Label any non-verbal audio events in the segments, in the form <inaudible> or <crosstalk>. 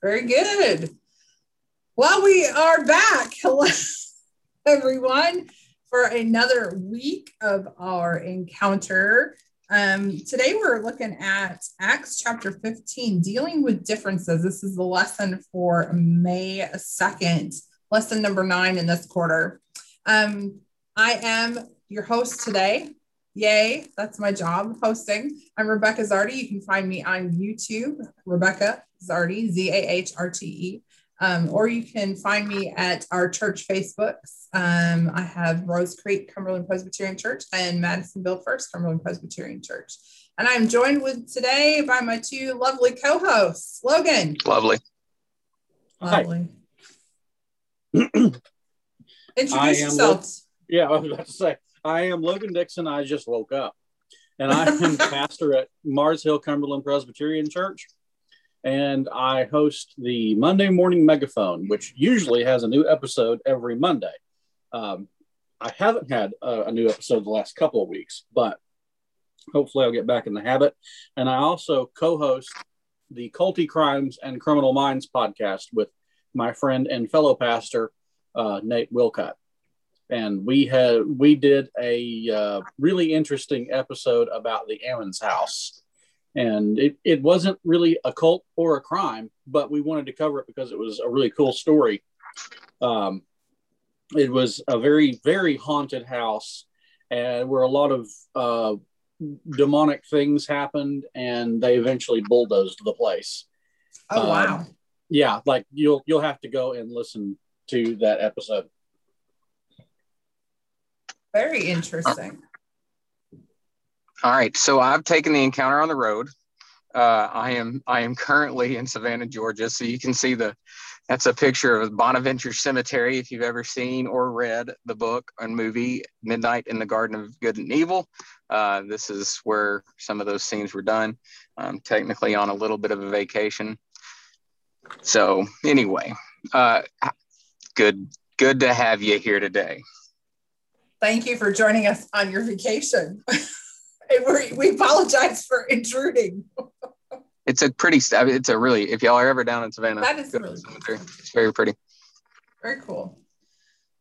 Very good. Well, we are back. <laughs> Hello, everyone, for another week of our encounter. Um, today, we're looking at Acts chapter 15, dealing with differences. This is the lesson for May 2nd, lesson number nine in this quarter. Um, I am your host today. Yay, that's my job hosting. I'm Rebecca Zahrte. You can find me on YouTube, Rebecca Zahrte, Z A H R T E. Um, or you can find me at our church Facebooks. Um, I have Rose Creek Cumberland Presbyterian Church and Madisonville First Cumberland Presbyterian Church. And I'm joined with today by my two lovely co-hosts, Logan. Lovely. Lovely. <clears throat> Introduce yourself. yeah, I was about to say I am Logan Dixon. I just woke up, and I am <laughs> pastor at Mars Hill Cumberland Presbyterian Church, and I host the Monday Morning Megaphone, which usually has a new episode every Monday. Um, I haven't had a, a new episode the last couple of weeks, but hopefully I'll get back in the habit. And I also co-host the Culty Crimes and Criminal Minds podcast with my friend and fellow pastor uh, Nate Wilcott and we had we did a uh, really interesting episode about the Ammons house, and it, it wasn't really a cult or a crime, but we wanted to cover it because it was a really cool story. Um, it was a very very haunted house, and where a lot of uh, demonic things happened, and they eventually bulldozed the place. Oh wow! Um, yeah, like you'll you'll have to go and listen to that episode. Very interesting. All right. So I've taken the encounter on the road. Uh, I am I am currently in Savannah, Georgia. So you can see the that's a picture of Bonaventure Cemetery if you've ever seen or read the book and movie Midnight in the Garden of Good and Evil. Uh, this is where some of those scenes were done. I'm technically on a little bit of a vacation. So anyway, uh, good good to have you here today thank you for joining us on your vacation. <laughs> we apologize for intruding. it's a pretty, it's a really, if y'all are ever down in Savannah, that is really cool. It's very pretty. Very cool.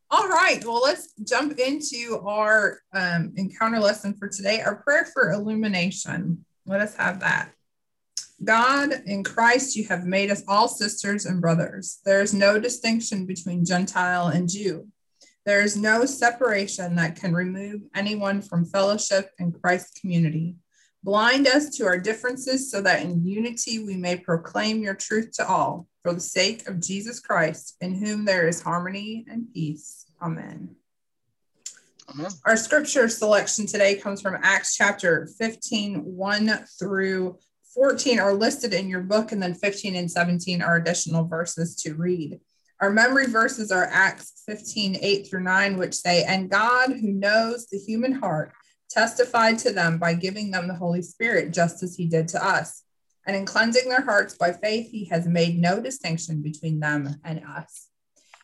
All right, well, let's jump into our um, encounter lesson for today. Our prayer for illumination. Let us have that. God, in Christ, you have made us all sisters and brothers. There is no distinction between Gentile and Jew there is no separation that can remove anyone from fellowship in Christ's community. Blind us to our differences so that in unity we may proclaim your truth to all for the sake of Jesus Christ, in whom there is harmony and peace. Amen. Amen. Our scripture selection today comes from Acts chapter 15, 1 through 14 are listed in your book, and then 15 and 17 are additional verses to read. Our memory verses are Acts 15, 8 through 9, which say, And God, who knows the human heart, testified to them by giving them the Holy Spirit, just as he did to us. And in cleansing their hearts by faith, he has made no distinction between them and us.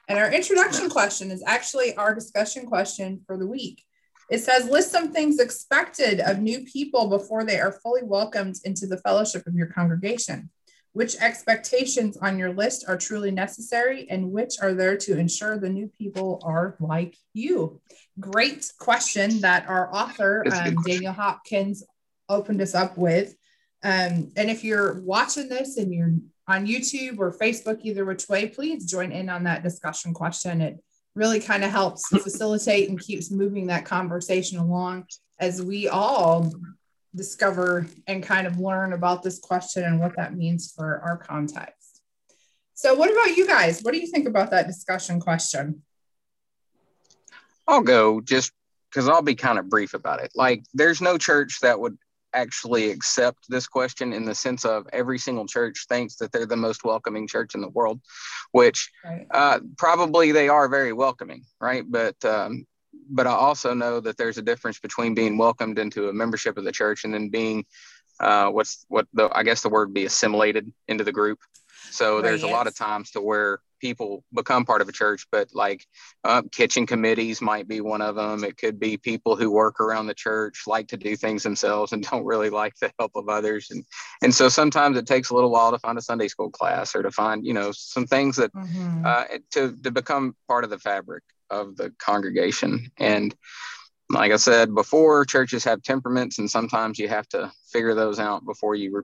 And our introduction question is actually our discussion question for the week. It says, list some things expected of new people before they are fully welcomed into the fellowship of your congregation. Which expectations on your list are truly necessary and which are there to ensure the new people are like you? Great question that our author, um, Daniel Hopkins, opened us up with. Um, and if you're watching this and you're on YouTube or Facebook, either which way, please join in on that discussion question. It really kind of helps facilitate and keeps moving that conversation along as we all discover and kind of learn about this question and what that means for our context. So, what about you guys? What do you think about that discussion question? I'll go just because I'll be kind of brief about it. Like, there's no church that would actually accept this question in the sense of every single church thinks that they're the most welcoming church in the world, which right. uh, probably they are very welcoming, right? But um, but I also know that there's a difference between being welcomed into a membership of the church and then being uh, what's what the I guess the word be assimilated into the group. So there's yes. a lot of times to where people become part of a church, but like uh, kitchen committees might be one of them. It could be people who work around the church, like to do things themselves and <laughs> don't really like the help of others. And and so sometimes it takes a little while to find a Sunday school class or to find you know some things that mm-hmm. uh, to to become part of the fabric of the congregation. And like I said before, churches have temperaments, and sometimes you have to figure those out before you re-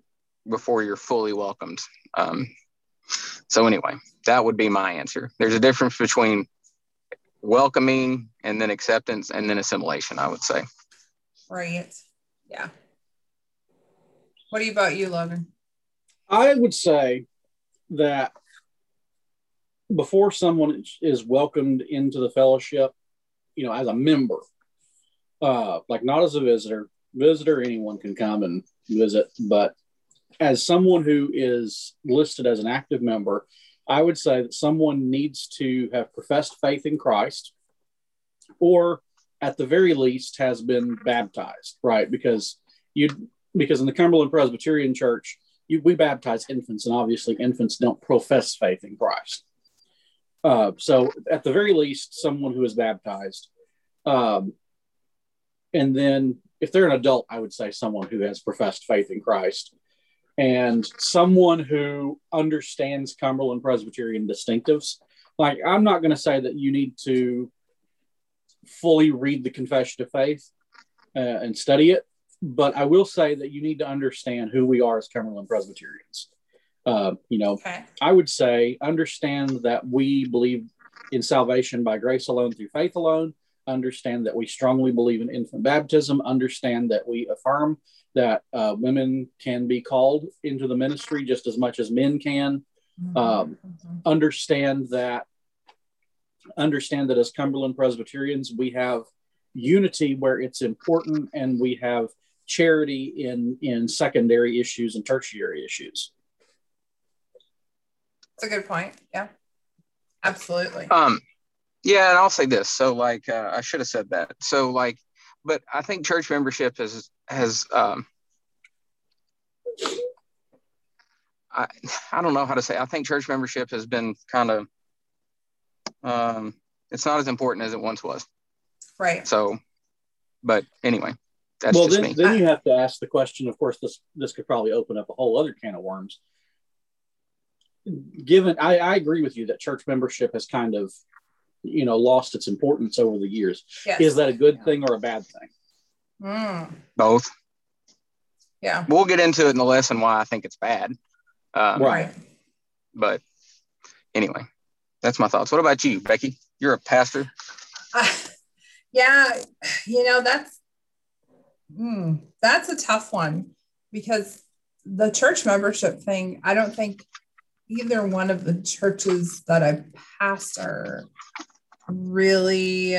before you're fully welcomed. Um, so anyway, that would be my answer. There's a difference between welcoming and then acceptance and then assimilation. I would say. Right. Yeah. What about you, Logan? I would say that before someone is welcomed into the fellowship, you know, as a member, uh, like not as a visitor, visitor, anyone can come and visit, but as someone who is listed as an active member, I would say that someone needs to have professed faith in Christ or at the very least has been baptized, right? Because you because in the Cumberland Presbyterian Church, you, we baptize infants, and obviously infants don't profess faith in Christ. Uh, so, at the very least, someone who is baptized, um, and then if they're an adult, I would say someone who has professed faith in Christ, and someone who understands Cumberland Presbyterian distinctives. Like, I'm not going to say that you need to fully read the Confession of Faith uh, and study it, but I will say that you need to understand who we are as Cumberland Presbyterians. Uh, you know, okay. I would say understand that we believe in salvation by grace alone through faith alone. Understand that we strongly believe in infant baptism. Understand that we affirm that uh, women can be called into the ministry just as much as men can. Mm-hmm. Um, mm-hmm. Understand that understand that as Cumberland Presbyterians, we have unity where it's important, and we have charity in in secondary issues and tertiary issues. That's a good point. Yeah, absolutely. Um, yeah, and I'll say this. So, like, uh, I should have said that. So, like, but I think church membership has has um, I I don't know how to say. I think church membership has been kind of um, it's not as important as it once was. Right. So, but anyway, that's well, just then, me. Then you have to ask the question. Of course, this this could probably open up a whole other can of worms given I, I agree with you that church membership has kind of you know lost its importance over the years. Yes. is that a good yeah. thing or a bad thing? Mm. both. Yeah. We'll get into it in the lesson why i think it's bad. Um, right. but anyway that's my thoughts. What about you becky? You're a pastor. Uh, yeah you know that's mm, that's a tough one because the church membership thing i don't think either one of the churches that I pastor really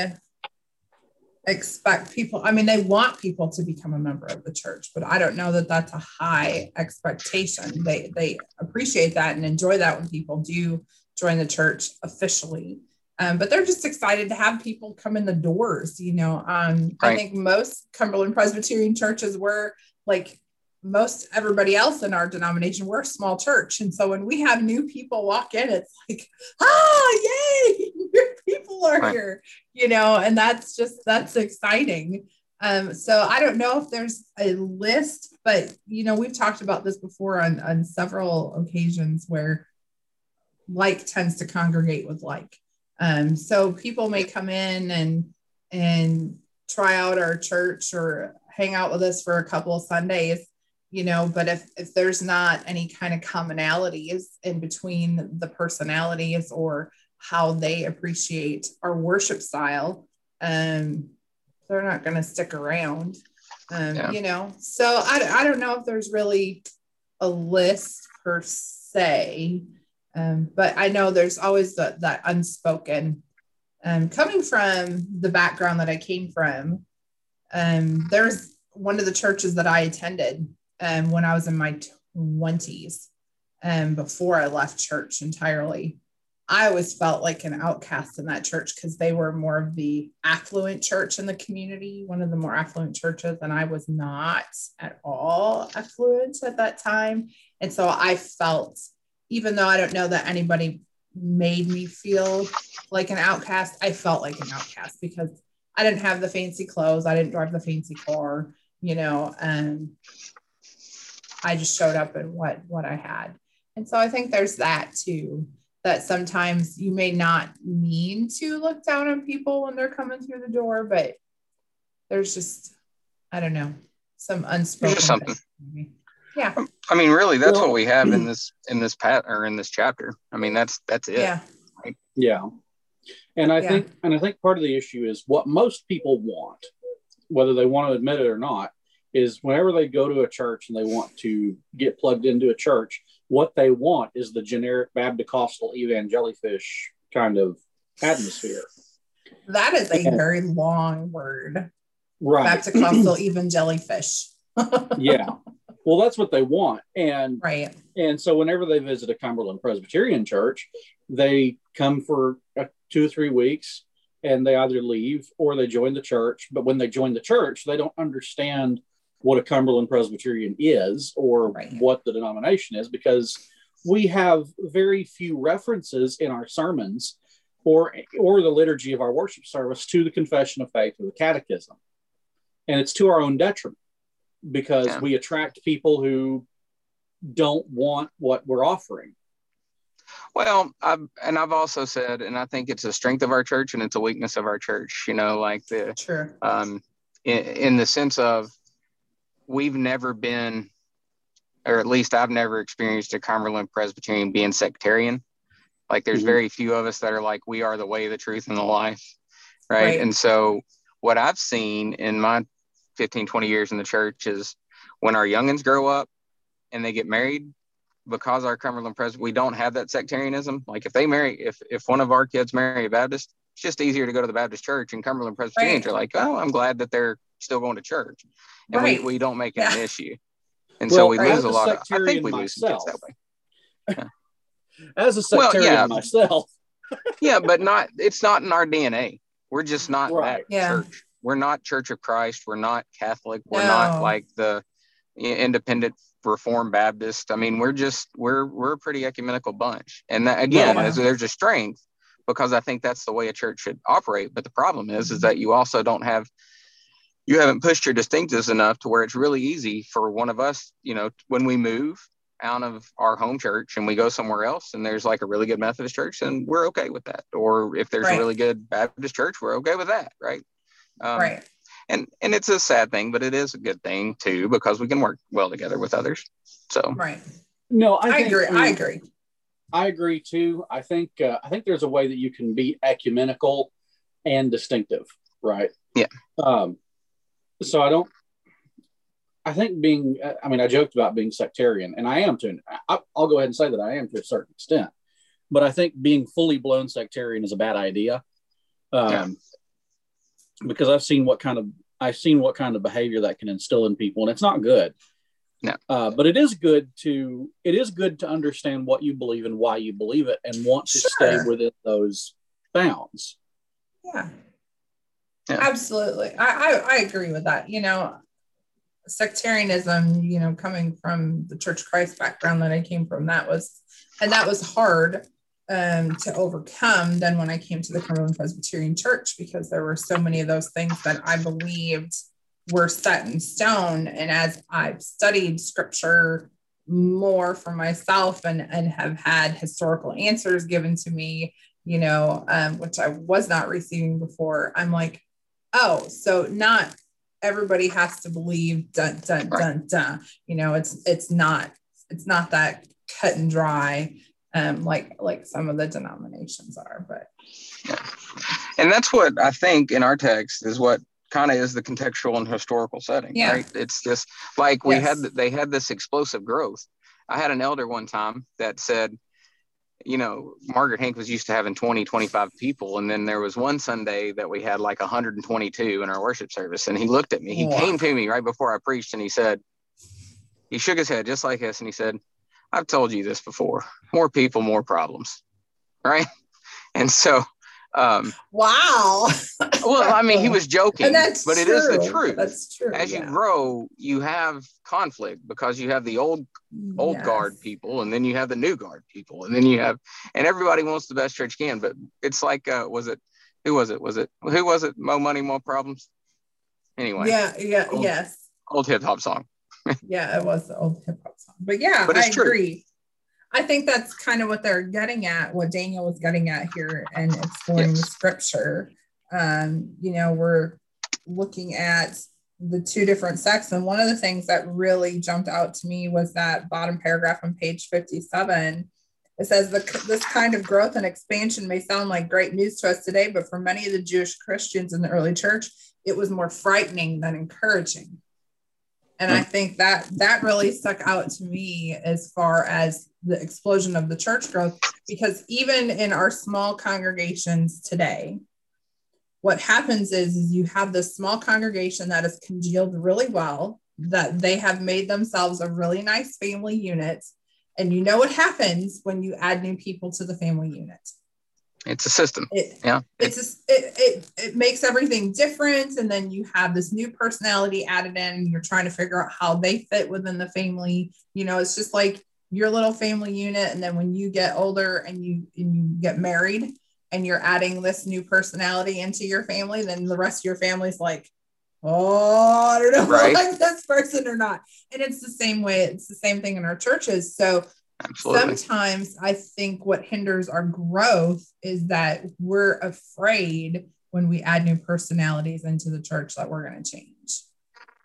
expect people i mean they want people to become a member of the church but i don't know that that's a high expectation they they appreciate that and enjoy that when people do join the church officially um, but they're just excited to have people come in the doors you know um, right. i think most cumberland presbyterian churches were like most everybody else in our denomination, we're a small church. And so when we have new people walk in, it's like, ah, yay, <laughs> new people are right. here, you know, and that's just, that's exciting. Um, so I don't know if there's a list, but, you know, we've talked about this before on, on several occasions where like tends to congregate with like. Um, so people may come in and, and try out our church or hang out with us for a couple of Sundays you know but if if there's not any kind of commonalities in between the personalities or how they appreciate our worship style um they're not going to stick around um yeah. you know so I, I don't know if there's really a list per se um but i know there's always the, that unspoken um coming from the background that i came from um there's one of the churches that i attended um, when I was in my 20s and um, before I left church entirely. I always felt like an outcast in that church because they were more of the affluent church in the community, one of the more affluent churches, and I was not at all affluent at that time. And so I felt, even though I don't know that anybody made me feel like an outcast. I felt like an outcast because I didn't have the fancy clothes, I didn't drive the fancy car, you know, and I just showed up in what what I had. And so I think there's that too that sometimes you may not mean to look down on people when they're coming through the door, but there's just, I don't know, some unspoken something. Yeah. I mean, really, that's well, what we have in <clears throat> this in this pat or in this chapter. I mean, that's that's it. Yeah. Right? Yeah. And I yeah. think and I think part of the issue is what most people want, whether they want to admit it or not, is whenever they go to a church and they want to get plugged into a church, what they want is the generic Baptist evangelifish kind of atmosphere. That is a and, very long word. Right. Baptist <clears throat> evangelifish. <laughs> yeah. Well, that's what they want. And right. And so whenever they visit a Cumberland Presbyterian church, they come for two or three weeks and they either leave or they join the church. But when they join the church, they don't understand what a Cumberland Presbyterian is or right. what the denomination is because we have very few references in our sermons or or the liturgy of our worship service to the confession of faith or the catechism and it's to our own detriment because yeah. we attract people who don't want what we're offering well I've, and i've also said and i think it's a strength of our church and it's a weakness of our church you know like the sure. um in, in the sense of we've never been, or at least I've never experienced a Cumberland Presbyterian being sectarian. Like there's mm-hmm. very few of us that are like, we are the way, the truth, and the life. Right? right. And so what I've seen in my 15, 20 years in the church is when our youngins grow up and they get married, because our Cumberland Pres, we don't have that sectarianism. Like if they marry, if if one of our kids marry a Baptist, it's just easier to go to the Baptist church. And Cumberland Presbyterians right. are like, oh, I'm glad that they're still going to church, and right. we, we don't make it yeah. an issue, and well, so we lose a lot. Of, I think we lose some kids that way. Yeah. <laughs> As a sectarian well, yeah. myself, <laughs> yeah, but not. It's not in our DNA. We're just not right. that yeah. church. We're not Church of Christ. We're not Catholic. We're no. not like the independent Reformed Baptist. I mean, we're just we're we're a pretty ecumenical bunch, and that, again, yeah. there's a strength because I think that's the way a church should operate. But the problem is, is that you also don't have you haven't pushed your distinctives enough to where it's really easy for one of us, you know, when we move out of our home church and we go somewhere else and there's like a really good Methodist church, then we're okay with that. Or if there's right. a really good Baptist church, we're okay with that, right? Um, right. And and it's a sad thing, but it is a good thing too because we can work well together with others. So right. No, I, I agree. I, agree. I agree too. I think uh, I think there's a way that you can be ecumenical and distinctive, right? Yeah. Um, so I don't. I think being, I mean, I joked about being sectarian, and I am to. I'll go ahead and say that I am to a certain extent, but I think being fully blown sectarian is a bad idea, um, yeah. because I've seen what kind of I've seen what kind of behavior that can instill in people, and it's not good. No. Uh, but it is good to it is good to understand what you believe and why you believe it, and want to sure. stay within those bounds. Yeah. Yeah. Absolutely. I, I, I agree with that. You know, sectarianism, you know, coming from the Church Christ background that I came from, that was, and that was hard um, to overcome than when I came to the Cumberland Presbyterian Church because there were so many of those things that I believed were set in stone. And as I've studied scripture more for myself and, and have had historical answers given to me, you know, um, which I was not receiving before, I'm like, oh, so not everybody has to believe dun dun dun dun. You know, it's it's not it's not that cut and dry um like like some of the denominations are, but yeah. And that's what I think in our text is what kind of is the contextual and historical setting, yeah. right? It's just like we yes. had they had this explosive growth. I had an elder one time that said, you know, Margaret Hank was used to having 20, 25 people. And then there was one Sunday that we had like 122 in our worship service. And he looked at me, he wow. came to me right before I preached and he said, he shook his head just like this and he said, I've told you this before more people, more problems. Right. <laughs> And so Um, wow. well, I mean, he was <laughs> joking, but it true. is the truth. That's true. As yeah. you grow, you have conflict because you have the old old Yes. guard people, and then you have the new guard people, and then you have, and everybody wants the best church can. But it's like, uh, was it? Who was it? Was it? Who was it? Mo money, more problems. Anyway, Yeah, yeah, Old- yes. old hip hop song. <laughs> Yeah, it was the old hip hop song. But yeah, But I true. agree. I think that's kind of what they're getting at, what Daniel was getting at here and exploring the scripture. Um, you know, we're looking at the two different sects. And one of the things that really jumped out to me was that bottom paragraph on page 57. It says the, this kind of growth and expansion may sound like great news to us today, but for many of the Jewish Christians in the early church, it was more frightening than encouraging. And mm. I think that that really stuck out to me as far as the explosion of the church growth, because even in our small congregations today, what happens is, is you have this small congregation that is congealed really well, that they have made themselves a really nice family unit. And you know what happens when you add new people to the family unit? It's a system. it Yeah. it's just, it, it it makes everything different and then you have this new personality added in and you're trying to figure out how they fit within the family you know it's just like your little family unit and then when you get older and you and you get married and you're adding this new personality into your family then the rest of your family's like oh i don't know if I Right. like this person or not and it's the same way it's the same thing in our churches so Absolutely. sometimes I think what hinders our growth is that we're afraid when we add new personalities into the church that we're going to change.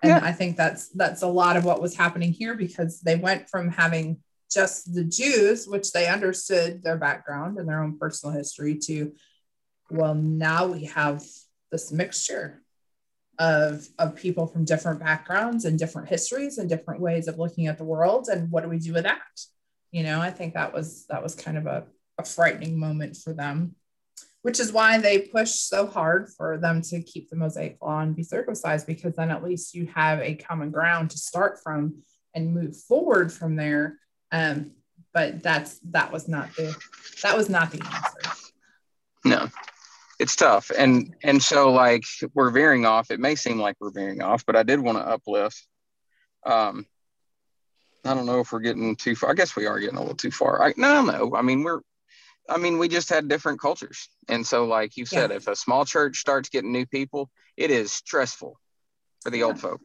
And Yeah. I think that's that's a lot of what was happening here because they went from having just the Jews, which they understood their background and their own personal history, to well, now we have this mixture of of people from different backgrounds and different histories and different ways of looking at the world. And what do we do with that? You know i think that was that was kind of a, a frightening moment for them which is why they push so hard for them to keep the mosaic law and be circumcised because then at least you have a common ground to start from and move forward from there um, but that's that was not the that was not the answer No, it's tough, and and so like we're veering off. It may seem like we're veering off, but I did want to uplift. Um, I don't know if we're getting too far. I guess we are getting a little too far. I, no, no. I mean, we're. I mean, we just had different cultures, and so like you said, Yeah. if a small church starts getting new people, it is stressful for the old folk,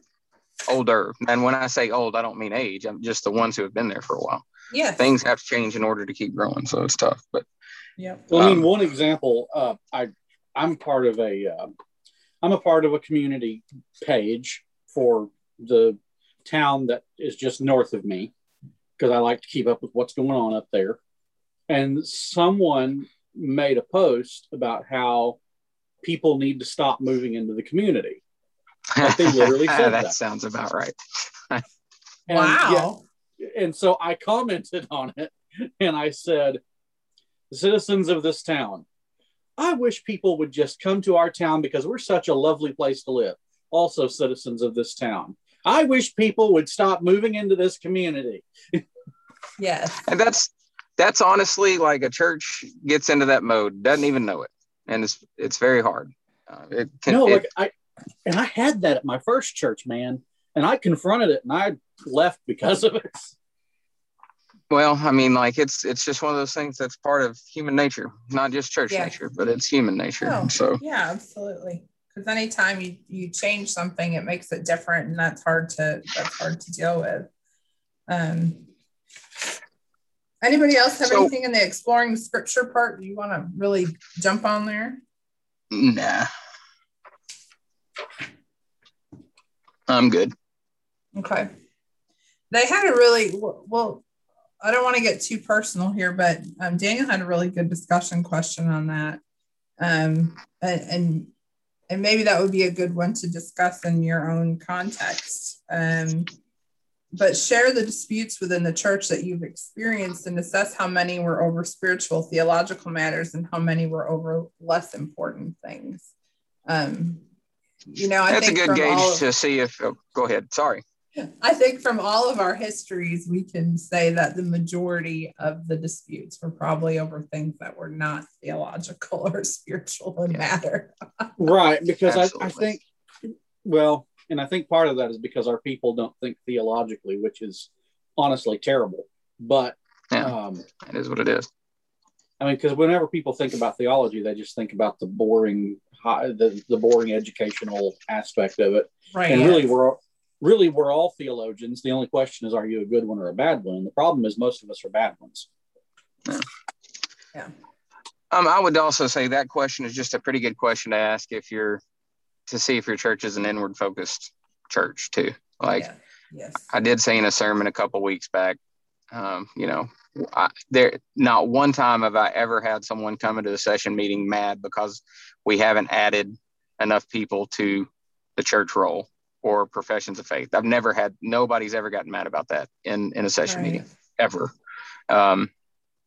older. And when I say old, I don't mean age. I'm just the ones who have been there for a while. Yeah. Things have to change in order to keep growing, so it's tough. But yeah. Well, I mean, Um, one example, uh, I I'm part of a uh, I'm a part of a community page for the town that is just north of me because I like to keep up with what's going on up there. And someone made a post about how people need to stop moving into the community. Like, they literally <laughs> said that that. sounds about right. <laughs> And, wow yeah, and so I commented on it and I said, citizens of this town, I wish people would just come to our town because we're such a lovely place to live. Also, citizens of this town, I wish people would stop moving into this community. yes and that's that's honestly like a church gets into that mode doesn't even know it and it's it's very hard uh, it can no, it- like I, and I had that at my first church, man, and I confronted it and I left because of it. well i mean like it's it's just one of those things that's part of human nature not just church Yeah. nature but it's human nature Oh. so Yeah, absolutely. Because anytime you you change something, it makes it different, and that's hard to that's hard to deal with. Um, anybody else have So- anything in the exploring the scripture part you want to really jump on there? nah i'm good Okay. They had a really well. I don't want to get too personal here, but um, Daniel had a really good discussion question on that, um, and, and and maybe that would be a good one to discuss in your own context. Um, but share the disputes within the church that you've experienced and assess how many were over spiritual theological matters and how many were over less important things. Um, you know, I that's a good gauge of- to see if oh, go ahead sorry <laughs> I think from all of our histories, we can say that the majority of the disputes were probably over things that were not theological <laughs> or spiritual in matter. right. Because I, I think, well, and I think part of that is because our people don't think theologically, which is honestly terrible. But yeah, um, it is what it is. I mean, because whenever people think about theology, they just think about the boring, the, the boring educational aspect of it. Right. And really, we're really we're all theologians. The only question is, are you a good one or a bad one? And the problem is, most of us are bad ones. Yeah. yeah. Um, I would also say that question is just a pretty good question to ask if you're to see if your church is an inward focused church too. Like, yeah. yes, I did say in a sermon a couple weeks back. Um, you know, I, there not one time have I ever had someone come into the session meeting mad because we haven't added enough people to the church roll or professions of faith. I've never had nobody's ever gotten mad about that in in a session right. meeting ever. Um,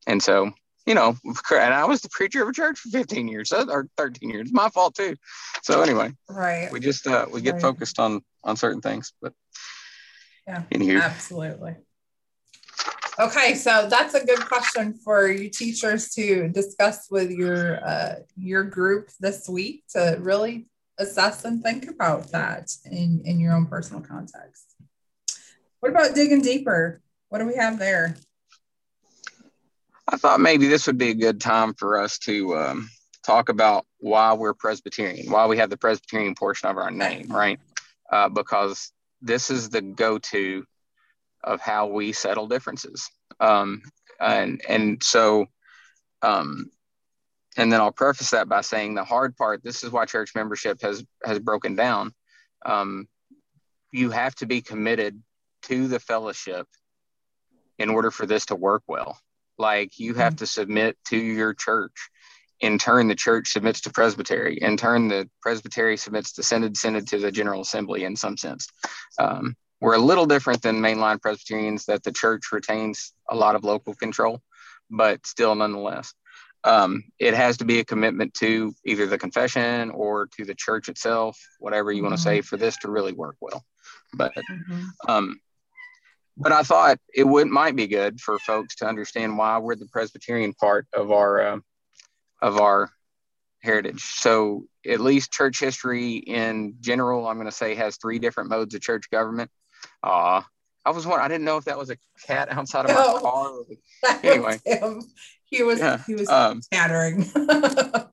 and so you know, and I was the preacher of a church for 15 years or 13 years. My fault too. So anyway, right. We just uh, we get right. focused on on certain things, but yeah, in here, absolutely. Okay, so that's a good question for you teachers to discuss with your uh, your group this week to really assess and think about that in in your own personal context. What about digging deeper? What do we have there? I thought maybe this would be a good time for us to um, talk about why we're Presbyterian, why we have the Presbyterian portion of our name, right? Uh, because this is the go-to of how we settle differences, um, and and so, um, and then I'll preface that by saying the hard part. This is why church membership has has broken down. Um, you have to be committed to the fellowship in order for this to work well like you have mm-hmm. to submit to your church. In turn, the church submits to presbytery. In turn, the presbytery submits to synod, synod to the general assembly in some sense. Um, we're a little different than mainline Presbyterians that the church retains a lot of local control, but still nonetheless. Um, it has to be a commitment to either the confession or to the church itself, whatever you mm-hmm. want to say, for this to really work well. But mm-hmm. um, but I thought it would might be good for folks to understand why we're the Presbyterian part of our uh, of our heritage. So at least church history in general, I'm going to say has three different modes of church government. Uh, I was wondering, I didn't know if that was a cat outside of my car. <laughs> <laughs> Anyway, he was yeah. he was um, <laughs>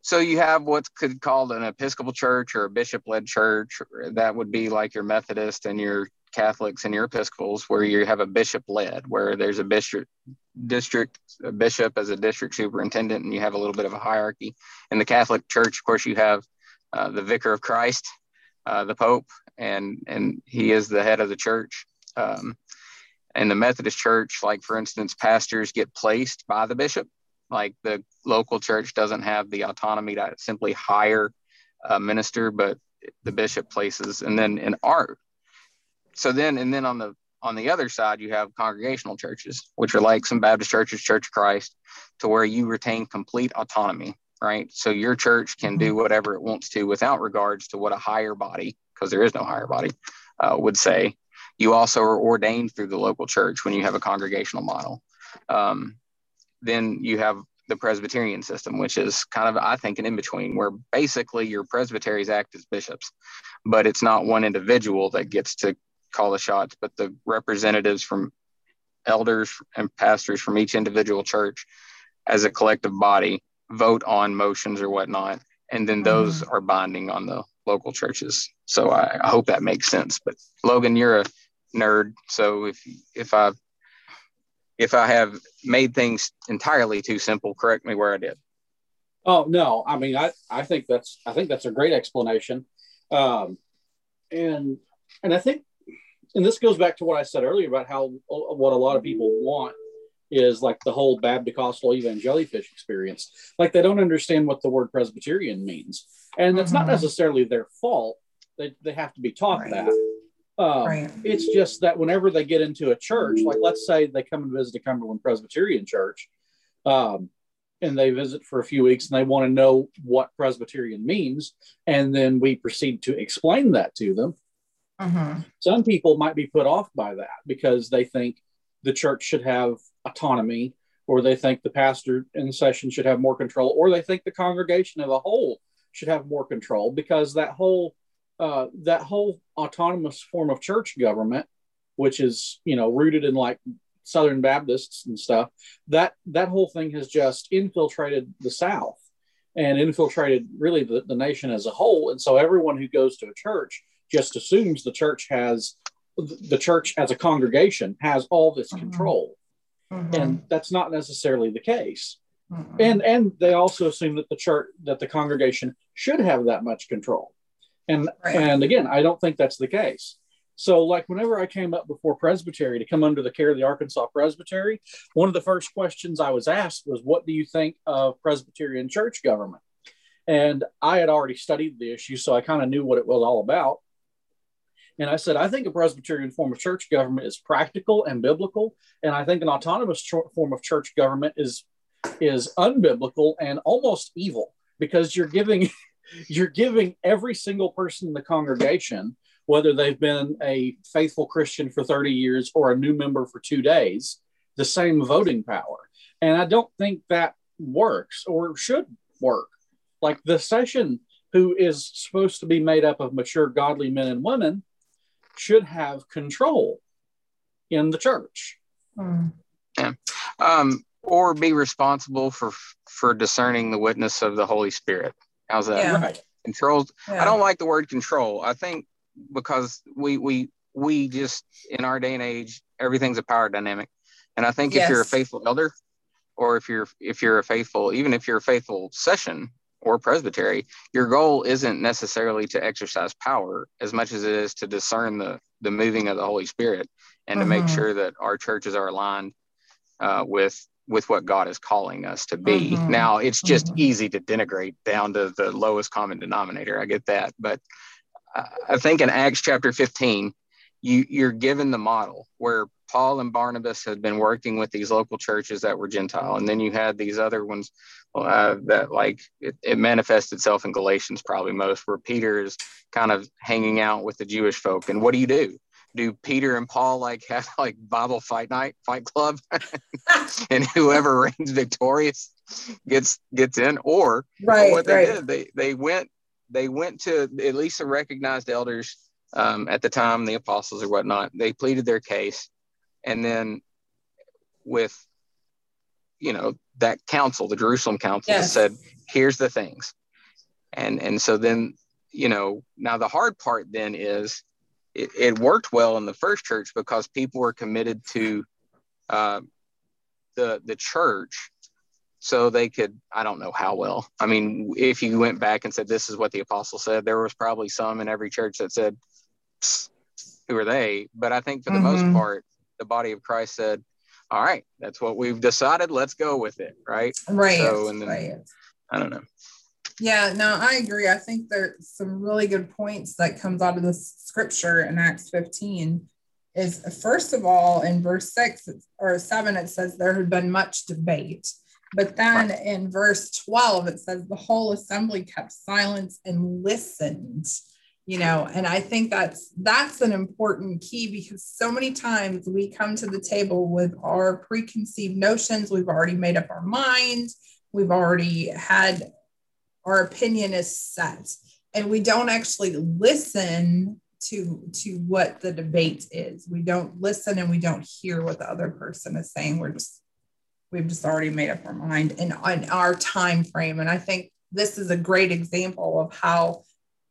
so you have what's called an Episcopal church or a bishop-led church. That would be like your Methodist and your Catholics and your Episcopals, where you have a bishop led, where there's a bishop district a bishop as a district superintendent, and you have a little bit of a hierarchy. In the Catholic Church, of course, you have uh, the Vicar of Christ, uh, the Pope, and and he is the head of the church. Um, in the Methodist Church, like for instance, pastors get placed by the bishop. Like the local church doesn't have the autonomy to simply hire a minister, but the bishop places. And then in art, so then and then on the on the other side you have congregational churches which are like some baptist churches church of christ to where you retain complete autonomy right so your church can do mm-hmm. whatever it wants to without regards to what a higher body because there is no higher body uh, would say you also are ordained through the local church when you have a congregational model um, then you have the Presbyterian system, which is kind of, I think, an in between where basically your presbyteries act as bishops, but it's not one individual that gets to call the shots, but the representatives from elders and pastors from each individual church as a collective body vote on motions or whatnot. And then those mm-hmm. are binding on the local churches. So I, I hope that makes sense. But Logan, you're a nerd. So if, if I, if I have made things entirely too simple, correct me where I did. Oh no, I mean I, I think that's I think that's a great explanation. Um, and and I think and this goes back to what I said earlier about how what a lot of people want is like the whole Babdicostal evangelifish experience. Like they don't understand what the word Presbyterian means, and that's mm-hmm. not necessarily their fault. They they have to be taught right. that. Um, right. It's just that whenever they get into a church, like let's say they come and visit a Cumberland Presbyterian church, um, and they visit for a few weeks and they want to know what Presbyterian means, and then we proceed to explain that to them Uh-huh. Some people might be put off by that because they think the church should have autonomy, or they think the pastor in session should have more control, or they think the congregation as a whole should have more control because that whole uh, that whole autonomous form of church government, which is you know rooted in like Southern Baptists and stuff, that that whole thing has just infiltrated the South and infiltrated really the, the nation as a whole. And so everyone who goes to a church just assumes the church has the church as a congregation has all this mm-hmm. control. Mm-hmm. And that's not necessarily the case. Mm-hmm. And and they also assume that the church that the congregation should have that much control. And right. and again, I don't think that's the case. So, like whenever I came up before Presbytery to come under the care of the Arkansas Presbytery, one of the first questions I was asked was, "What do you think of Presbyterian church government?" And I had already studied the issue, so I kind of knew what it was all about. And I said, I think a Presbyterian form of church government is practical and biblical, and I think an autonomous ch- form of church government is is unbiblical and almost evil because you're giving you're giving every single person in the congregation whether they've been a faithful Christian for 30 years or a new member for two days, the same voting power. And I don't think that works or should work. Like the session, who is supposed to be made up of mature, godly men and women, should have control in the church. Hmm. Yeah. Um, or be responsible for for discerning the witness of the Holy Spirit. How's that? Yeah. Right. Controls. Yeah. I don't like the word control. I think because we we we just in our day and age everything's a power dynamic and i think yes. if you're a faithful elder or if you're if you're a faithful even if you're a faithful session or presbytery your goal isn't necessarily to exercise power as much as it is to discern the the moving of the holy spirit and to make mm-hmm. sure that our churches are aligned uh, with with what God is calling us to be. Mm-hmm. Now, it's just mm-hmm. easy to denigrate down to the lowest common denominator. I get that, but I think in Acts chapter 15, you, you're given the model where Paul and Barnabas had been working with these local churches that were Gentile. And then you had these other ones uh, that, like, it, it manifests itself in Galatians probably most, where Peter is kind of hanging out with the Jewish folk. And what do you do? Do Peter and Paul like <laughs> have like Bible fight night, fight club, <laughs> <laughs> and whoever reigns victorious gets gets in? Or, right, or what they right. did, they they went they went to at least the recognized elders um, at the time, the apostles or whatnot. They pleaded their case, and then with you know that council, the Jerusalem council, yes. said, "Here's the things," and and so then you know now the hard part then is it, it worked well in the first church because people were committed to uh, the the church so they could i don't know how well. I mean if you went back and said this is what the apostle said there was probably some in every church that said who are they? But i think for the mm-hmm. most part the body of christ said all right that's what we've decided. Let's go with it right? Right. So and then, right. i don't know yeah no i agree. I think there's some really good points that comes out of the scripture in acts 15 is first of all in verse 6 or 7 it says there had been much debate. But then right. in verse 12, it says the whole assembly kept silence and listened, you know, and I think that's that's an important key because so many times we come to the table with our preconceived notions, we've already made up our mind, we've already had our opinion is set, and we don't actually listen to to what the debate is. We don't listen and we don't hear what the other person is saying. We're just we've just already made up our mind and in our time frame and i think this is a great example of how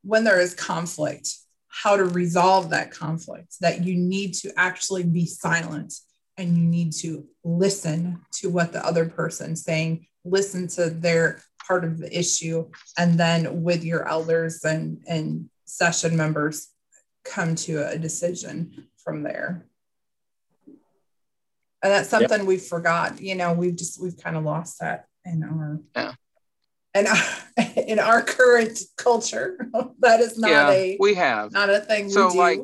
when there is conflict how to resolve that conflict that you need to actually be silent and you need to listen to what the other person's saying listen to their part of the issue and then with your elders and and session members come to a decision from there and that's something yep. we've forgot you know we've just we've kind of lost that in our yeah in our, <laughs> in our current culture <laughs> that is not yeah, a we have not a thing so like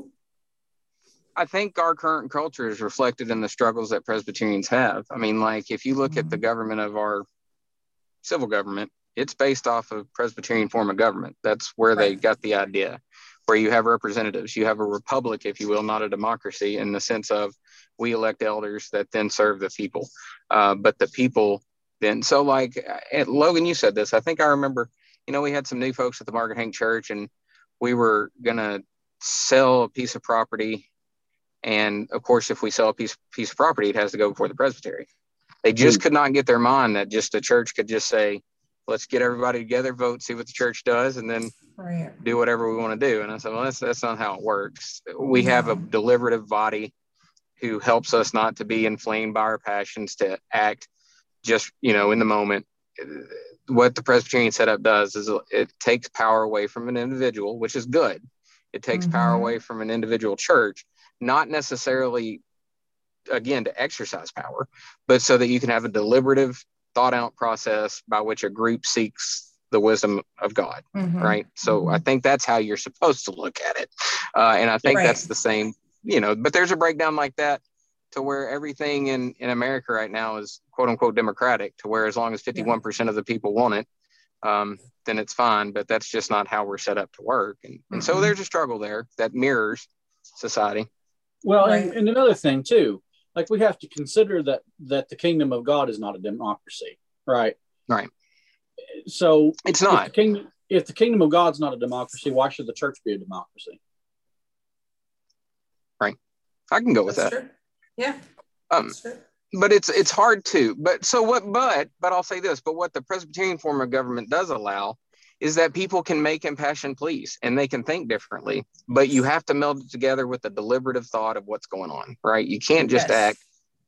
I think our current culture is reflected in the struggles that Presbyterians have. I mean, like if you look at the mm-hmm. government of our civil government, it's based off of Presbyterian form of government. That's where right. they got the idea. where you have representatives. You have a republic, if you will, not a democracy in the sense of we elect elders that then serve the people. Uh, but the people then, so like Logan, you said this. I think I remember, you know, we had some new folks at the Margaret Hank Church and we were going to sell a piece of property. And of course, if we sell a piece, piece of property, it has to go before the presbytery. They just mm. could not get their mind that just the church could just say, let's get everybody together, vote, see what the church does, and then right. do whatever we want to do. And I said, well, that's, that's not how it works. We have a deliberative body who helps us not to be inflamed by our passions, to act just, you know, in the moment. What the Presbyterian setup does is it takes power away from an individual, which is good. It takes mm-hmm. power away from an individual church, not necessarily again to exercise power, but so that you can have a deliberative, thought out process by which a group seeks the wisdom of God, mm-hmm. right? So mm-hmm. I think that's how you're supposed to look at it, uh, and I think right. that's the same, you know. But there's a breakdown like that to where everything in in America right now is quote unquote democratic, to where as long as 51 percent of the people want it, um, then it's fine. But that's just not how we're set up to work, and, and mm-hmm. so there's a struggle there that mirrors society. Well, right. and, and another thing too, like we have to consider that that the kingdom of God is not a democracy, right? Right. So it's not. If the kingdom, if the kingdom of God's not a democracy, why should the church be a democracy? Right. I can go with That's that. True. Yeah. Um, but it's it's hard to. But so what? But but I'll say this. But what the Presbyterian form of government does allow is that people can make impassioned pleas and they can think differently, but you have to meld it together with the deliberative thought of what's going on, right? You can't just yes. act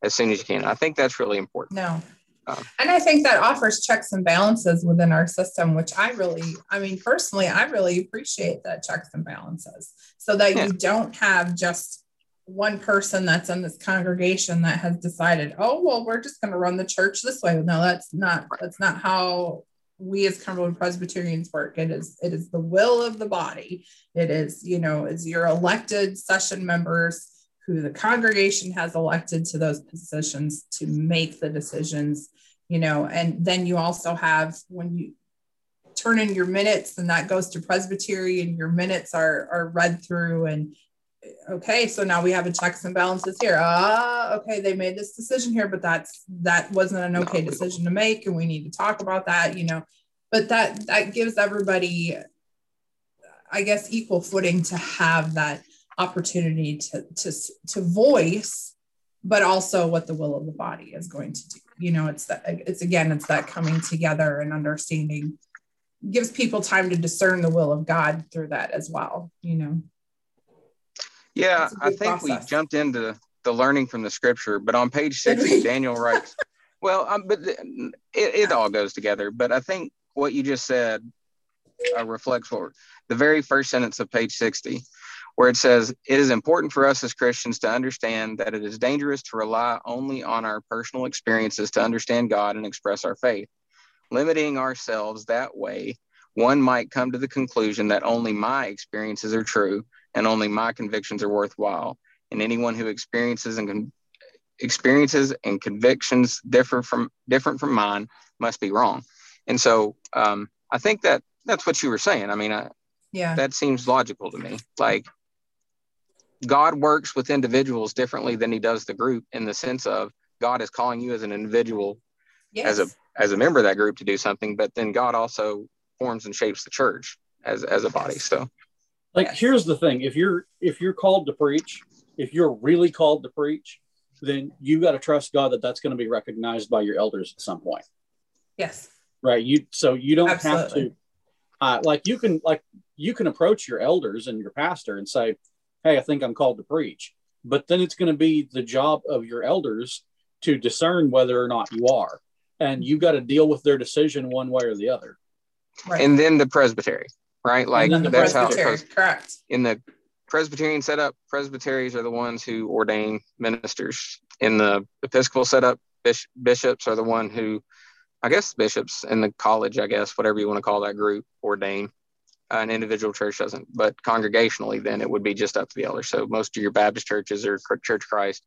as soon as you can. I think that's really important. No. Um, and I think that offers checks and balances within our system, which I really, I mean, personally, I really appreciate that checks and balances so that yeah. you don't have just one person that's in this congregation that has decided, oh, well, we're just going to run the church this way. No, that's not, that's not how we as Cumberland Presbyterians work. It is it is the will of the body. It is you know it's your elected session members who the congregation has elected to those positions to make the decisions. You know, and then you also have when you turn in your minutes, and that goes to presbytery, and your minutes are are read through and okay so now we have a checks and balances here. Ah okay they made this decision here but that's that wasn't an okay decision to make and we need to talk about that you know. But that that gives everybody i guess equal footing to have that opportunity to to to voice but also what the will of the body is going to do. You know it's that it's again it's that coming together and understanding gives people time to discern the will of god through that as well you know yeah, I think process. we jumped into the learning from the scripture, but on page 60, Daniel writes, <laughs> well, um, but it, it all goes together. But I think what you just said uh, reflects the very first sentence of page 60, where it says, It is important for us as Christians to understand that it is dangerous to rely only on our personal experiences to understand God and express our faith. Limiting ourselves that way, one might come to the conclusion that only my experiences are true and only my convictions are worthwhile. And anyone who experiences and con- experiences and convictions differ from different from mine must be wrong. And so um, I think that that's what you were saying. I mean, I, yeah, that seems logical to me. Like God works with individuals differently than He does the group in the sense of God is calling you as an individual, yes. as a as a member of that group to do something, but then God also forms and shapes the church as as a body. So like yes. here's the thing: if you're if you're called to preach, if you're really called to preach, then you got to trust God that that's going to be recognized by your elders at some point. Yes. Right. You so you don't Absolutely. have to. Uh, like you can like you can approach your elders and your pastor and say, "Hey, I think I'm called to preach," but then it's going to be the job of your elders to discern whether or not you are, and you've got to deal with their decision one way or the other. Right. And then the presbytery right? Like that's how correct. In the Presbyterian setup, presbyteries are the ones who ordain ministers. In the Episcopal setup, bishops are the one who, I guess, bishops in the college, I guess, whatever you want to call that group, ordain. Uh, an individual church doesn't, but congregationally, then it would be just up to the elders. So most of your Baptist churches or Church Christ,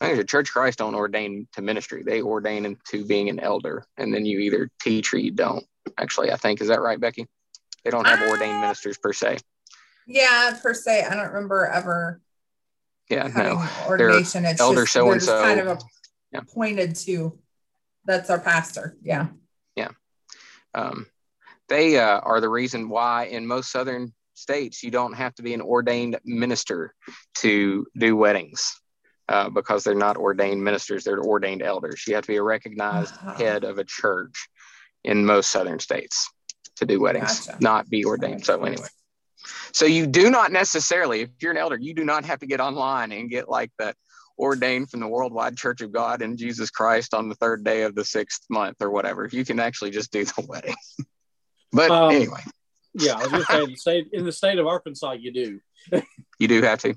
I think the Church Christ don't ordain to ministry; they ordain into being an elder, and then you either teach or you don't. Actually, I think is that right, Becky? They don't have ordained ah. ministers per se. Yeah, per se, I don't remember ever. Yeah, no. Ordination. It's elder so and so. Kind of yeah. pointed to. That's our pastor. Yeah. Yeah. Um, they uh, are the reason why in most southern states you don't have to be an ordained minister to do weddings uh, because they're not ordained ministers they're ordained elders you have to be a recognized uh-huh. head of a church in most southern states to do weddings gotcha. not be ordained so anyway so you do not necessarily if you're an elder you do not have to get online and get like the ordained from the worldwide church of god in jesus christ on the third day of the sixth month or whatever you can actually just do the <laughs> wedding but um, anyway yeah, I was going to say, in the, state, in the state of Arkansas, you do. <laughs> you do have to.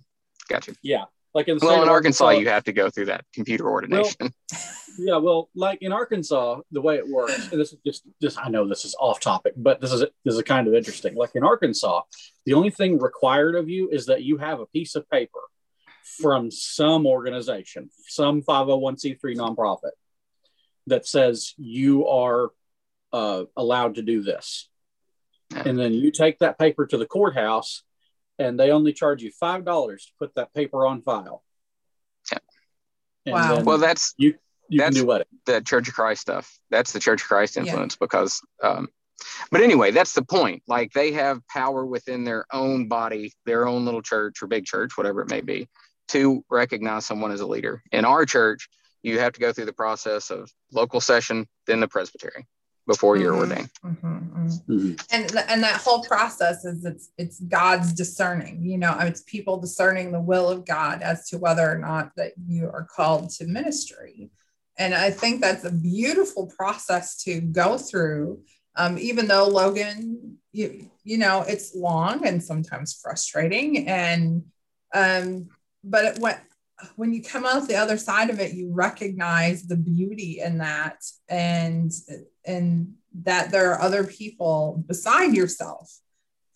Gotcha. Yeah. Like in well, in Arkansas, Arkansas, you have to go through that computer ordination. Well, <laughs> yeah, well, like in Arkansas, the way it works, and this is just, just I know this is off topic, but this is this is kind of interesting. Like in Arkansas, the only thing required of you is that you have a piece of paper from some organization, some 501c3 nonprofit, that says you are uh, allowed to do this and then you take that paper to the courthouse and they only charge you five dollars to put that paper on file yeah. wow well that's you you that's can do what the church of christ stuff that's the church of christ influence yeah. because um but anyway that's the point like they have power within their own body their own little church or big church whatever it may be to recognize someone as a leader in our church you have to go through the process of local session then the presbytery before you're mm-hmm. ordained. Mm-hmm, mm-hmm. Mm-hmm. And and that whole process is it's it's God's discerning. You know, it's people discerning the will of God as to whether or not that you are called to ministry. And I think that's a beautiful process to go through. Um, even though Logan, you you know, it's long and sometimes frustrating, and um, but it went when you come out the other side of it, you recognize the beauty in that and and that there are other people beside yourself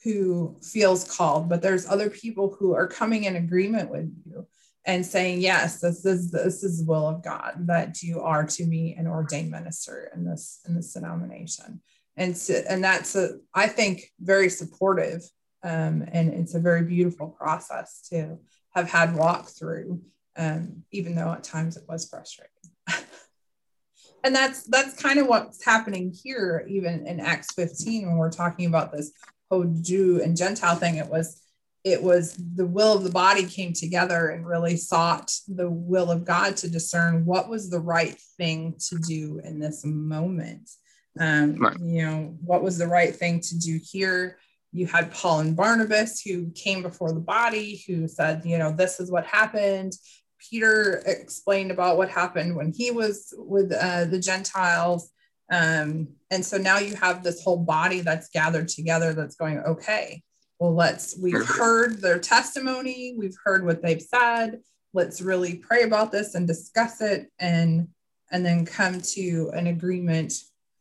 who feels called, but there's other people who are coming in agreement with you and saying, yes, this is this is the will of God that you are to be an ordained minister in this in this denomination. And so, and that's a, I think very supportive um, and it's a very beautiful process to have had walk through um, even though at times it was frustrating. <laughs> and that's that's kind of what's happening here, even in Acts 15, when we're talking about this whole Jew and Gentile thing. It was it was the will of the body came together and really sought the will of God to discern what was the right thing to do in this moment. Um, right. You know, what was the right thing to do here? you had Paul and Barnabas who came before the body, who said, you know, this is what happened. Peter explained about what happened when he was with uh, the Gentiles. Um, and so now you have this whole body that's gathered together that's going, okay, well, let's, we've heard their testimony, we've heard what they've said. Let's really pray about this and discuss it and and then come to an agreement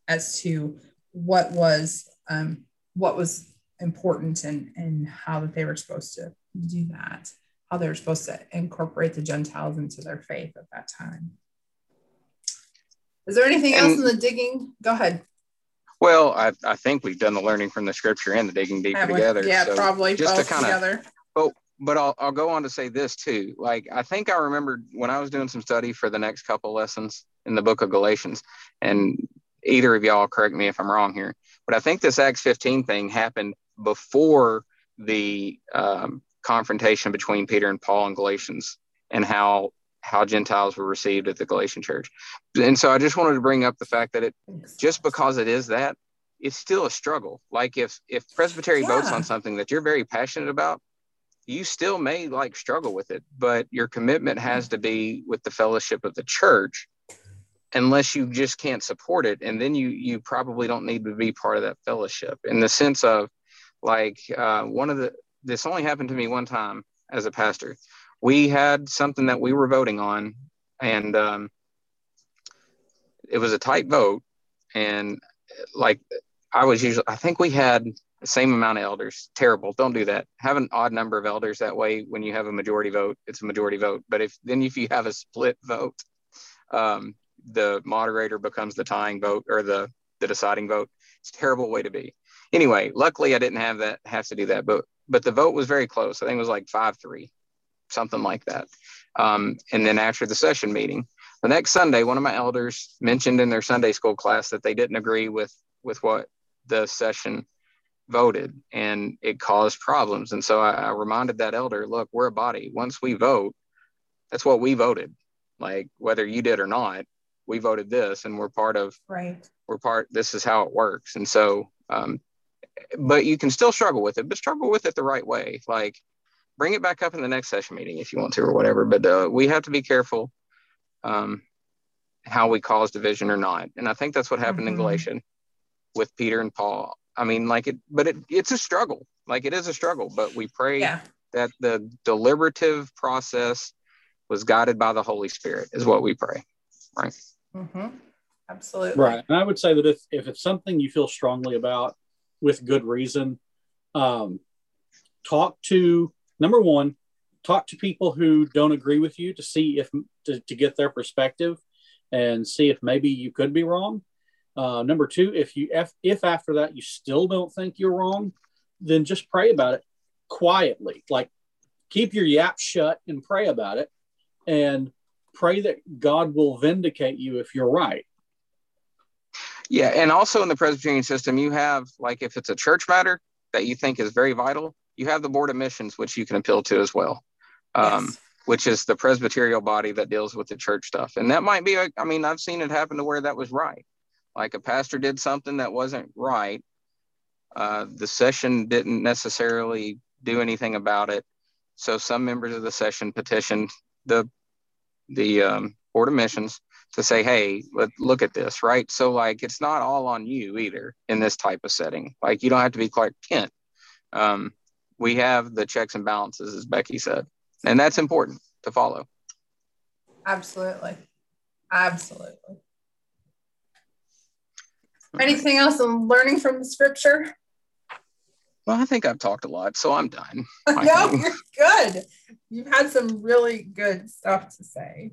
as to what was um, what was important and and how that they were supposed to do that how they were supposed to incorporate the Gentiles into their faith at that time. Is there anything and, else in the digging? Go ahead. Well, I, I think we've done the learning from the scripture and the digging deeper together. Yeah, so probably just to kind of. Oh, but I'll, I'll go on to say this too. Like, I think I remember when I was doing some study for the next couple lessons in the book of Galatians, and either of y'all correct me if I'm wrong here, but I think this Acts 15 thing happened before the um, confrontation between Peter and Paul in Galatians and how how Gentiles were received at the Galatian church. And so I just wanted to bring up the fact that it just because it is that, it's still a struggle. Like if if Presbytery yeah. votes on something that you're very passionate about, you still may like struggle with it, but your commitment has to be with the fellowship of the church unless you just can't support it and then you you probably don't need to be part of that fellowship in the sense of like uh, one of the this only happened to me one time as a pastor. We had something that we were voting on, and um, it was a tight vote. And like I was usually, I think we had the same amount of elders. Terrible. Don't do that. Have an odd number of elders. That way, when you have a majority vote, it's a majority vote. But if then if you have a split vote, um, the moderator becomes the tying vote or the the deciding vote. It's a terrible way to be. Anyway, luckily I didn't have that have to do that, but but the vote was very close. I think it was like five three, something like that. Um, and then after the session meeting, the next Sunday, one of my elders mentioned in their Sunday school class that they didn't agree with with what the session voted, and it caused problems. And so I, I reminded that elder, look, we're a body. Once we vote, that's what we voted. Like whether you did or not, we voted this, and we're part of. Right. We're part. This is how it works. And so, um, but you can still struggle with it, but struggle with it the right way. Like bring it back up in the next session meeting if you want to or whatever. But uh, we have to be careful um, how we cause division or not. And I think that's what happened mm-hmm. in Galatian with Peter and Paul. I mean, like it, but it, it's a struggle. Like it is a struggle, but we pray yeah. that the deliberative process was guided by the Holy Spirit, is what we pray. Right. Mm-hmm. Absolutely. Right. And I would say that if, if it's something you feel strongly about with good reason, um, talk to number one, talk to people who don't agree with you to see if to, to get their perspective and see if maybe you could be wrong. Uh, number two, if you if, if after that you still don't think you're wrong, then just pray about it quietly. Like keep your yap shut and pray about it, and pray that God will vindicate you if you're right. Yeah, and also in the Presbyterian system, you have like if it's a church matter that you think is very vital, you have the Board of Missions, which you can appeal to as well, um, yes. which is the Presbyterial body that deals with the church stuff. And that might be, a, I mean, I've seen it happen to where that was right. Like a pastor did something that wasn't right. Uh, the session didn't necessarily do anything about it. So some members of the session petitioned the the um, Board of Missions to say, hey, let, look at this, right? So, like, it's not all on you either in this type of setting. Like, you don't have to be Clark Kent. Um, we have the checks and balances, as Becky said, and that's important to follow. Absolutely. Absolutely. Anything else on learning from the scripture? Well, I think I've talked a lot, so I'm done. <laughs> no, you're good. You've had some really good stuff to say.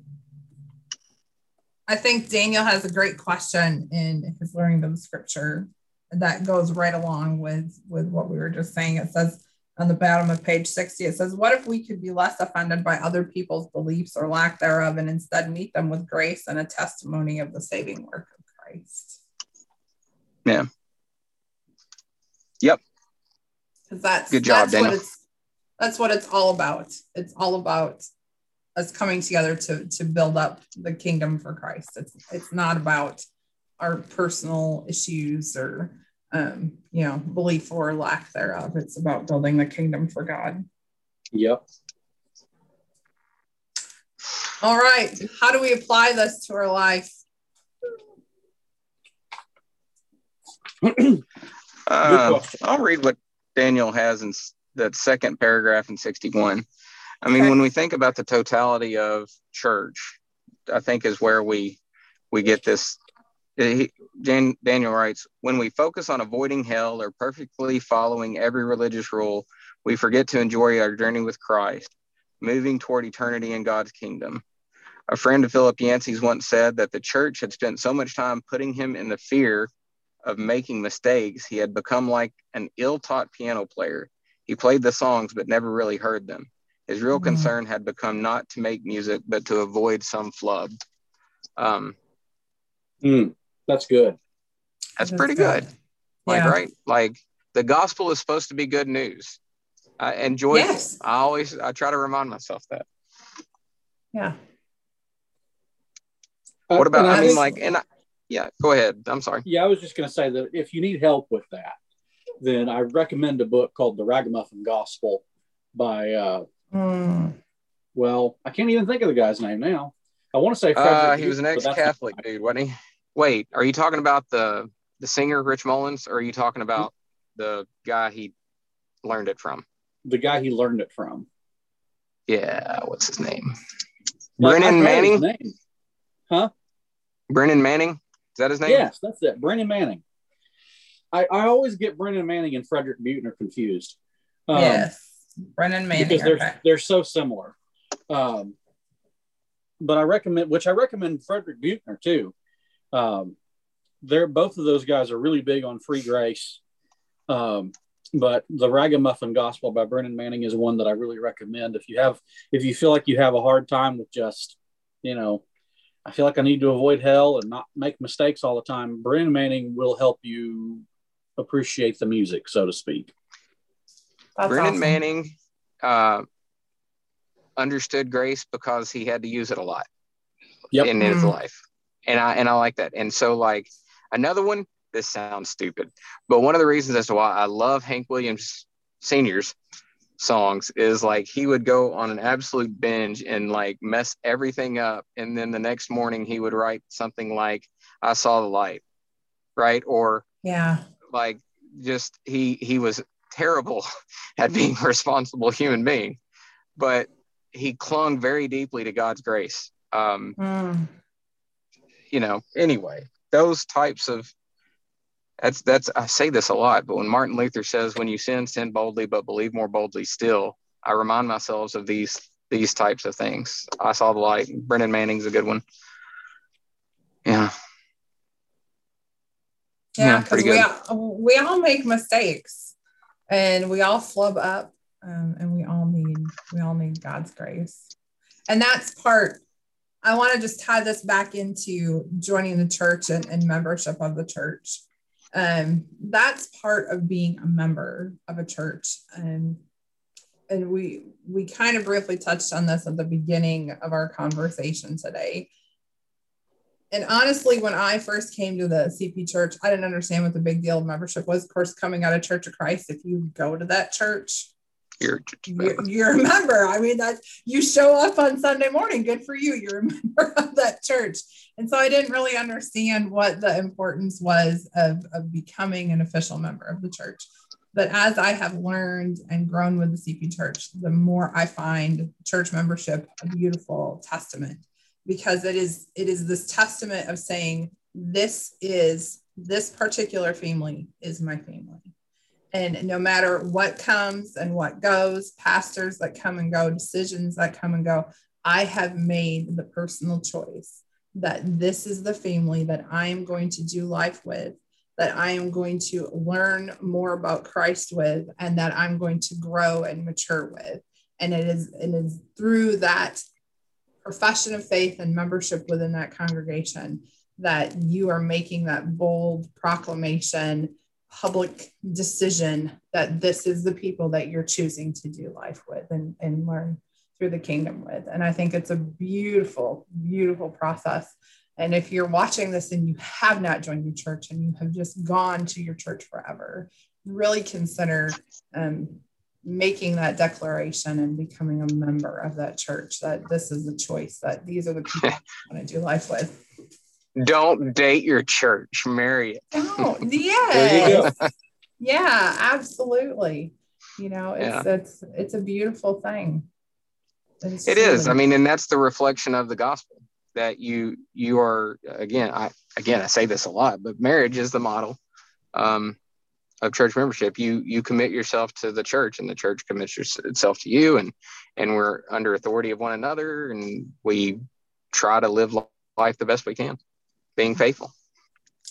I think Daniel has a great question in his learning of the scripture that goes right along with with what we were just saying. It says, on the bottom of page 60, it says, What if we could be less offended by other people's beliefs or lack thereof and instead meet them with grace and a testimony of the saving work of Christ? Yeah. Yep. Because that's good job, that's Daniel. What it's, that's what it's all about. It's all about us coming together to to build up the kingdom for Christ. It's it's not about our personal issues or um, you know, belief or lack thereof. It's about building the kingdom for God. Yep. All right. How do we apply this to our life? <clears throat> uh, I'll read what Daniel has in that second paragraph in 61. I mean, okay. when we think about the totality of church, I think is where we we get this he, Jan, Daniel writes, when we focus on avoiding hell or perfectly following every religious rule, we forget to enjoy our journey with Christ, moving toward eternity in God's kingdom. A friend of Philip Yancey's once said that the church had spent so much time putting him in the fear of making mistakes, he had become like an ill taught piano player. He played the songs but never really heard them. His real mm-hmm. concern had become not to make music, but to avoid some flub. Um, mm. That's good. That's, pretty good. good. Like, yeah. right? Like the gospel is supposed to be good news uh, and joyful. Yes. I always, I try to remind myself that. Yeah. What about, uh, I, I mean, like, and I, yeah, go ahead. I'm sorry. Yeah, I was just going to say that if you need help with that, then I recommend a book called The Ragamuffin Gospel by, uh, mm. well, I can't even think of the guy's name now. I want to say uh, he was an ex-Catholic dude, wasn't he? Wait, are you talking about the the singer Rich Mullins, or are you talking about the guy he learned it from? The guy he learned it from. Yeah, what's his name? Like, Brennan Manning. Name. Huh? Brennan Manning. Is that his name? Yes, that's it. Brennan Manning. I, I always get Brennan Manning and Frederick Buechner confused. Um, yes, Brennan Manning. Because they're, okay. they're so similar. Um, but I recommend, which I recommend Frederick Buechner too. Um, they're both of those guys are really big on free grace. Um, but the Ragamuffin Gospel by Brennan Manning is one that I really recommend. If you have, if you feel like you have a hard time with just, you know, I feel like I need to avoid hell and not make mistakes all the time. Brennan Manning will help you appreciate the music, so to speak. That's Brennan awesome. Manning uh, understood grace because he had to use it a lot yep. in his mm. life, and I and I like that. And so, like another one, this sounds stupid, but one of the reasons as to why I love Hank Williams Senior's songs is like he would go on an absolute binge and like mess everything up and then the next morning he would write something like i saw the light right or yeah like just he he was terrible <laughs> at being a responsible human being but he clung very deeply to god's grace um mm. You know anyway those types of that's that's I say this a lot, but when Martin Luther says, "When you sin, sin boldly, but believe more boldly still," I remind myself of these these types of things. I saw the light. Brennan Manning's a good one. Yeah. Yeah, because yeah, we all, we all make mistakes, and we all flub up, um, and we all need we all need God's grace, and that's part. I want to just tie this back into joining the church and, and membership of the church. Um, that's part of being a member of a church. And and we we kind of briefly touched on this at the beginning of our conversation today. And honestly when i first came to the cp church i didn't understand what the big deal of membership was. Of course coming out of church of christ if you go to that church you're, you're, you're <laughs> a member. I mean, that you show up on Sunday morning. Good for you. You're <laughs> a member of that church. And so I didn't really understand what the importance was of, of becoming an official member of the church. But as I have learned and grown with the CP church, the more I find church membership a beautiful testament because it is it is this testament of saying this is this particular family is my family and no matter what comes and what goes, pastors that come and go, decisions that come and go, I have made the personal choice that this is the family that I am going to do life with, that I am going to learn more about Christ with, and that I'm going to grow and mature with. And it is, it is through that profession of faith and membership within that congregation that you are making that bold proclamation public decision that this is the people that you're choosing to do life with and, and learn through the kingdom with. And I think it's a beautiful, beautiful process. And if you're watching this and you have not joined your church and you have just gone to your church forever, really consider um, making that declaration and becoming a member of that church that this is the choice, that these are the people I want to do life with. Don't date your church, marry it. Don't. <laughs> Yes. yeah, absolutely. You know, it's yeah. it's it's a beautiful thing. It's it is. I mean, and that's the reflection of the gospel that you you are again. I again I say this a lot, but marriage is the model um, of church membership. You you commit yourself to the church, and the church commits itself to you, and and we're under authority of one another, and we try to live life the best we can being faithful.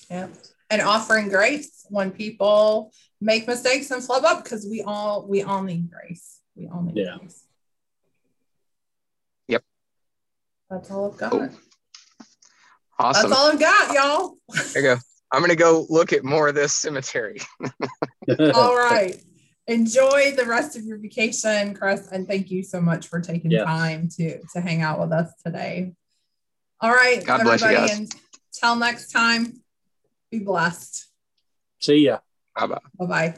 Yeah. And offering grace when people make mistakes and flub up because we all we all need grace. We all need yeah. grace. Yep. That's all I've got. Cool. Awesome. That's all I've got, y'all. There you go. I'm gonna go look at more of this cemetery. <laughs> all right. Enjoy the rest of your vacation, Chris, and thank you so much for taking yes. time to to hang out with us today. All right, God bless you guys. And Till next time, be blessed. See ya. Bye bye. Bye bye.